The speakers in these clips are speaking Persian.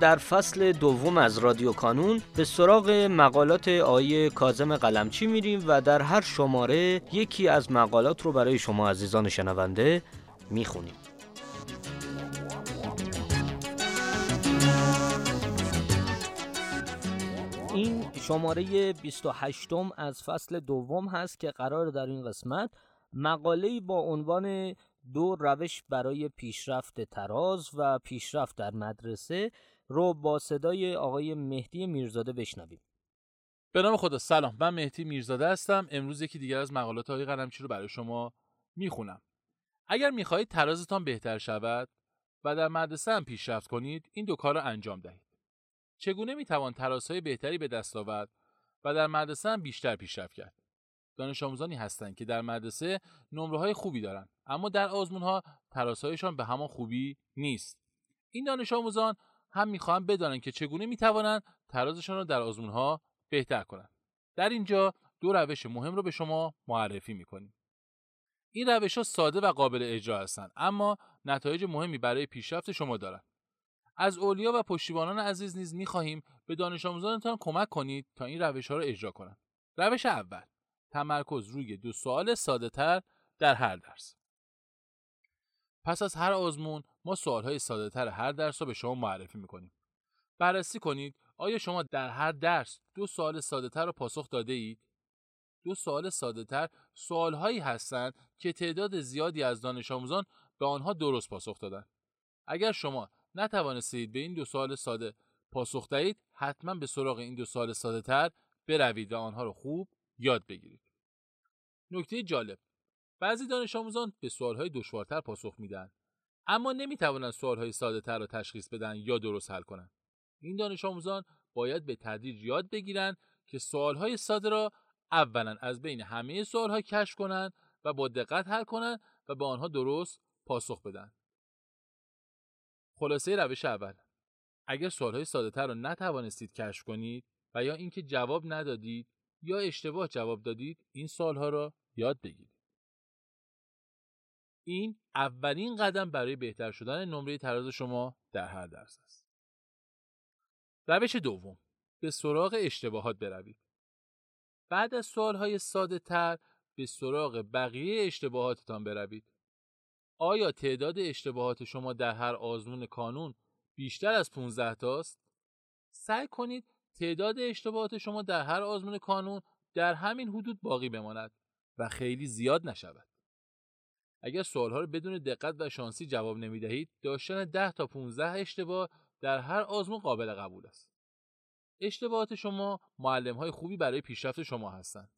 در فصل دوم از رادیو کانون به سراغ مقالات آیه کازم قلمچی میریم و در هر شماره یکی از مقالات رو برای شما عزیزان شنونده می‌خونیم. این شماره 28 از فصل دوم هست که قرار در این قسمت مقاله با عنوان دو روش برای پیشرفت تراز و پیشرفت در مدرسه رو با صدای آقای مهدی میرزاده بشنویم. به نام خدا سلام. من مهدی میرزاده هستم. امروز یکی دیگر از مقالات آقای قلمچی رو برای شما می‌خونم. اگر می‌خواهید ترازتان بهتر شود و در مدرسه هم پیشرفت کنید این دو کار را انجام دهید. چگونه می‌توان ترازهای بهتری به دست آورد و در مدرسه هم بیشتر پیشرفت کرد؟ دانش آموزانی هستند که در مدرسه نمره های خوبی دارند اما در آزمون ها به همان خوبی نیست. این دانش آموزان هم می‌خواهند بدانند که چگونه می‌توانند ترازشان را در آزمون ها بهتر کنند در اینجا دو روش مهم رو به شما معرفی می‌کنیم. این روش ها ساده و قابل اجرا هستند اما نتایج مهمی برای پیشرفت شما دارند از اولیا و پشتیبانان عزیز نیز می‌خواهیم به دانش آموزانتان کمک کنید تا این روش ها را اجرا کنند روش اول تمرکز روی دو سوال ساده تر در هر درس. پس از هر آزمون ما سوالهای ساده تر هر درس رو به شما معرفی می‌کنیم. بررسی کنید آیا شما در هر درس دو سوال ساده تر رو پاسخ داده اید؟ دو سوال ساده تر سوالهایی هستند که تعداد زیادی از دانش آموزان به آنها درست پاسخ دادند. اگر شما نتوانستید به این دو سوال ساده پاسخ دهید حتما به سراغ این دو سوال ساده تر بروید و آنها رو خوب یاد بگیرید. نکته جالب بعضی دانش آموزان به سوالهای دشوارتر پاسخ میدن اما نمی‌توانند سوالهای ساده تر را تشخیص بدن یا درست حل کنند. این دانش آموزان باید به تدریج یاد بگیرند که سوالهای ساده را اولا از بین همه سوالها کشف کنند و با دقت حل کنند و به آنها درست پاسخ بدن. خلاصه روش اول اگر سوالهای ساده تر را نتوانستید کشف کنید و یا اینکه جواب ندادید یا اشتباه جواب دادید این سوالها را یاد بگیرید. این اولین قدم برای بهتر شدن نمره تراز شما در هر درس است. روش دوم به سراغ اشتباهات بروید. بعد از سوالهای ساده تر به سراغ بقیه اشتباهاتتان بروید. آیا تعداد اشتباهات شما در هر آزمون کانون بیشتر از 15 تاست؟ سعی کنید تعداد اشتباهات شما در هر آزمون کانون در همین حدود باقی بماند و خیلی زیاد نشود. اگر سوالها رو بدون دقت و شانسی جواب نمی دهید داشتن 10 تا 15 اشتباه در هر آزمون قابل قبول است. اشتباهات شما معلم های خوبی برای پیشرفت شما هستند.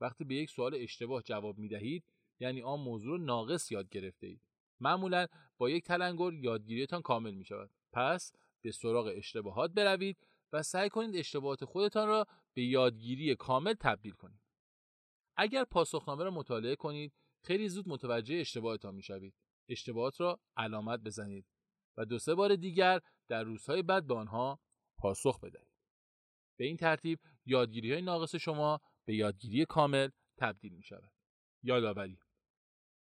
وقتی به یک سوال اشتباه جواب می دهید یعنی آن موضوع ناقص یاد گرفته اید. معمولا با یک تلنگر یادگیریتان کامل می شود پس به سراغ اشتباهات بروید و سعی کنید اشتباهات خودتان را به یادگیری کامل تبدیل کنید. اگر پاسخنامه را مطالعه کنید خیلی زود متوجه اشتباهتان می‌شوید اشتباهات را علامت بزنید و دو سه بار دیگر در روزهای بعد به آنها پاسخ بدهید به این ترتیب یادگیری های ناقص شما به یادگیری کامل تبدیل می شود. یادآوری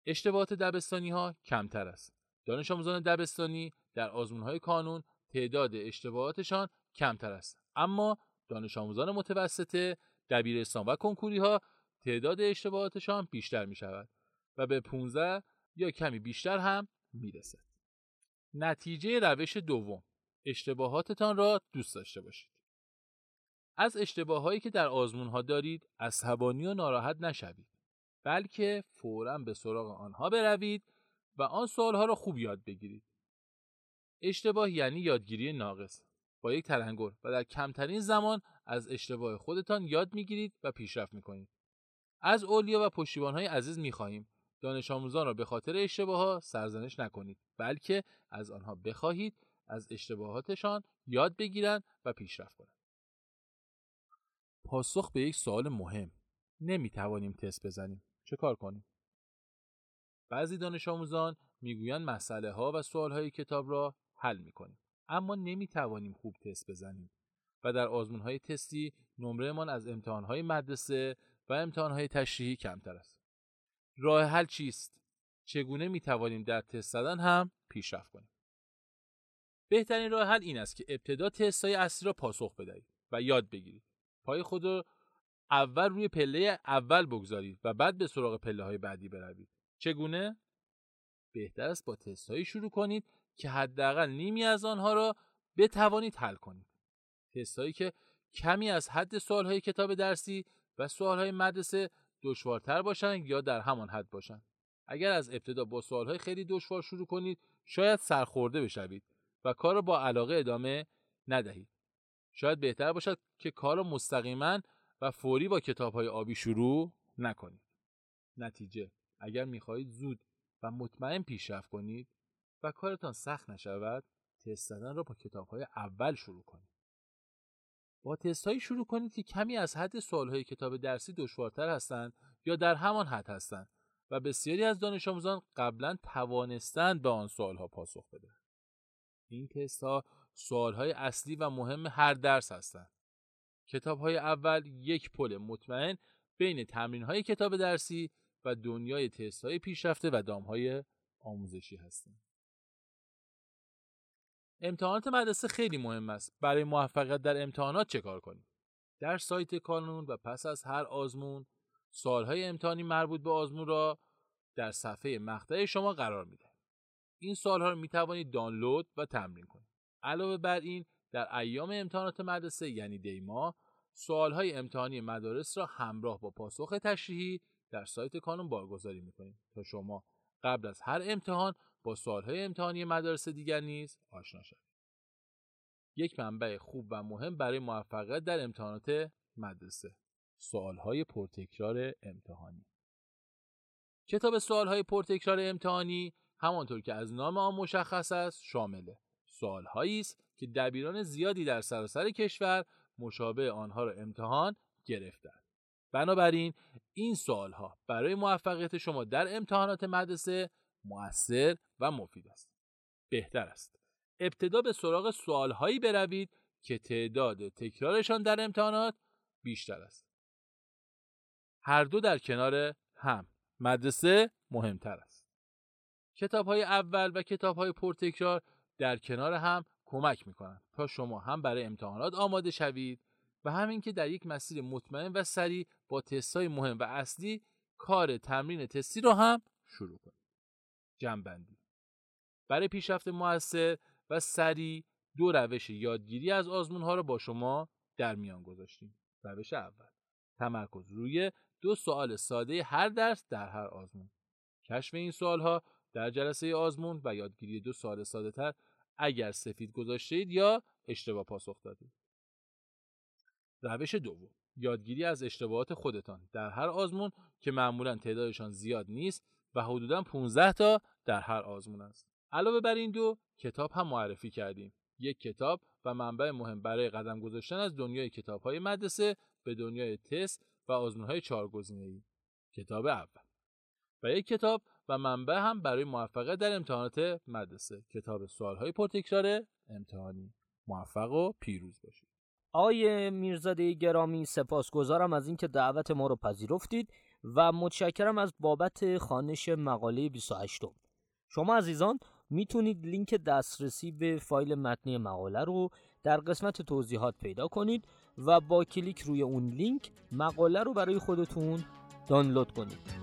اشتباهات دبستانی ها کمتر است. دانش آموزان دبستانی در آزمون های کانون تعداد اشتباهاتشان کمتر است. اما دانش آموزان متوسطه دبیرستان و کنکوری ها تعداد اشتباهاتشان بیشتر می شود و به 15 یا کمی بیشتر هم می رسد. نتیجه روش دوم اشتباهاتتان را دوست داشته باشید. از اشتباههایی که در آزمون ها دارید عصبانی و ناراحت نشوید بلکه فورا به سراغ آنها بروید و آن سوالها را خوب یاد بگیرید. اشتباه یعنی یادگیری ناقص. با یک تلنگر و در کمترین زمان از اشتباه خودتان یاد می‌گیرید و پیشرفت می‌کنید. از اولیا و پشتیبانهای عزیز می‌خواهیم دانش آموزان را به خاطر اشتباه ها سرزنش نکنید بلکه از آنها بخواهید از اشتباهاتشان یاد بگیرند و پیشرفت کنند. پاسخ به یک سوال مهم نمی توانیم تست بزنیم چه کار کنیم؟ بعضی دانش آموزان می‌گویند مسئله ها و سوال های کتاب را حل می کنیم. اما نمی توانیم خوب تست بزنیم و در آزمون های تستی نمرهمان از امتحان های مدرسه و امتحان های تشریحی کمتر است. راه حل چیست؟ چگونه می توانیم در تست زدن هم پیشرفت کنیم؟ بهترین راه حل این است که ابتدا تست های اصلی را پاسخ بدهید و یاد بگیرید. پای خود را اول روی پله اول بگذارید و بعد به سراغ پله های بعدی بروید. چگونه؟ بهتر است با تست هایی شروع کنید که حداقل نیمی از آنها را بتوانید حل کنید. تست هایی که کمی از حد سوال های کتاب درسی و سوال های مدرسه دشوارتر باشند یا در همان حد باشند. اگر از ابتدا با سوال های خیلی دشوار شروع کنید شاید سرخورده بشوید و کار را با علاقه ادامه ندهید. شاید بهتر باشد که کار را مستقیما و فوری با کتاب های آبی شروع نکنید. نتیجه اگر می‌خواهید زود و مطمئن پیشرفت کنید و کارتان سخت نشود تست زدن را با کتاب های اول شروع کنید. با تست هایی شروع کنید که کمی از حد سوال های کتاب درسی دشوارتر هستند یا در همان حد هستند و بسیاری از دانش آموزان قبلا توانستند به آن سوال ها پاسخ بدهند. این تست ها اصلی و مهم هر درس هستند. کتاب های اول یک پل مطمئن بین تمرین های کتاب درسی و دنیای تست های پیشرفته و دام های آموزشی هستند. امتحانات مدرسه خیلی مهم است. برای موفقیت در امتحانات چه کار کنیم؟ در سایت کانون و پس از هر آزمون سالهای امتحانی مربوط به آزمون را در صفحه مقطع شما قرار میده. این سالها رو می توانید دانلود و تمرین کنید. علاوه بر این در ایام امتحانات مدرسه یعنی دیما سوالهای امتحانی مدارس را همراه با پاسخ تشریحی در سایت کانون بارگذاری می‌کنیم تا شما قبل از هر امتحان با سوالهای امتحانی مدارس دیگر نیز آشنا شوید. یک منبع خوب و مهم برای موفقیت در امتحانات مدرسه سوالهای پرتکرار امتحانی. کتاب سوالهای پرتکرار امتحانی همانطور که از نام آن مشخص است شامله. سوالهایی است که دبیران زیادی در سراسر کشور مشابه آنها را امتحان گرفتند. بنابراین این سوالها برای موفقیت شما در امتحانات مدرسه مؤثر و مفید است. بهتر است. ابتدا به سراغ سوالهایی بروید که تعداد تکرارشان در امتحانات بیشتر است. هر دو در کنار هم. مدرسه مهمتر است. کتاب های اول و کتاب های پرتکرار در کنار هم کمک می کنند تا شما هم برای امتحانات آماده شوید و همین که در یک مسیر مطمئن و سریع با تست های مهم و اصلی کار تمرین تستی را هم شروع کنید. جنبندی برای پیشرفت موثر و سریع دو روش یادگیری از آزمون ها را با شما در میان گذاشتیم. روش اول تمرکز روی دو سوال ساده هر درس در هر آزمون. کشف این سوال ها در جلسه آزمون و یادگیری دو سوال ساده تر اگر سفید گذاشتید یا اشتباه پاسخ دادید. روش دوم یادگیری از اشتباهات خودتان در هر آزمون که معمولا تعدادشان زیاد نیست و حدودا 15 تا در هر آزمون است. علاوه بر این دو کتاب هم معرفی کردیم. یک کتاب و منبع مهم برای قدم گذاشتن از دنیای کتاب های مدرسه به دنیای تست و آزمون های ای. کتاب اول و یک کتاب و منبع هم برای موفقیت در امتحانات مدرسه کتاب سوال های پرتکرار امتحانی موفق و پیروز باشید آقای میرزاده گرامی سپاسگزارم از اینکه دعوت ما رو پذیرفتید و متشکرم از بابت خانش مقاله 28 شما عزیزان می‌تونید لینک دسترسی به فایل متنی مقاله رو در قسمت توضیحات پیدا کنید و با کلیک روی اون لینک مقاله رو برای خودتون دانلود کنید.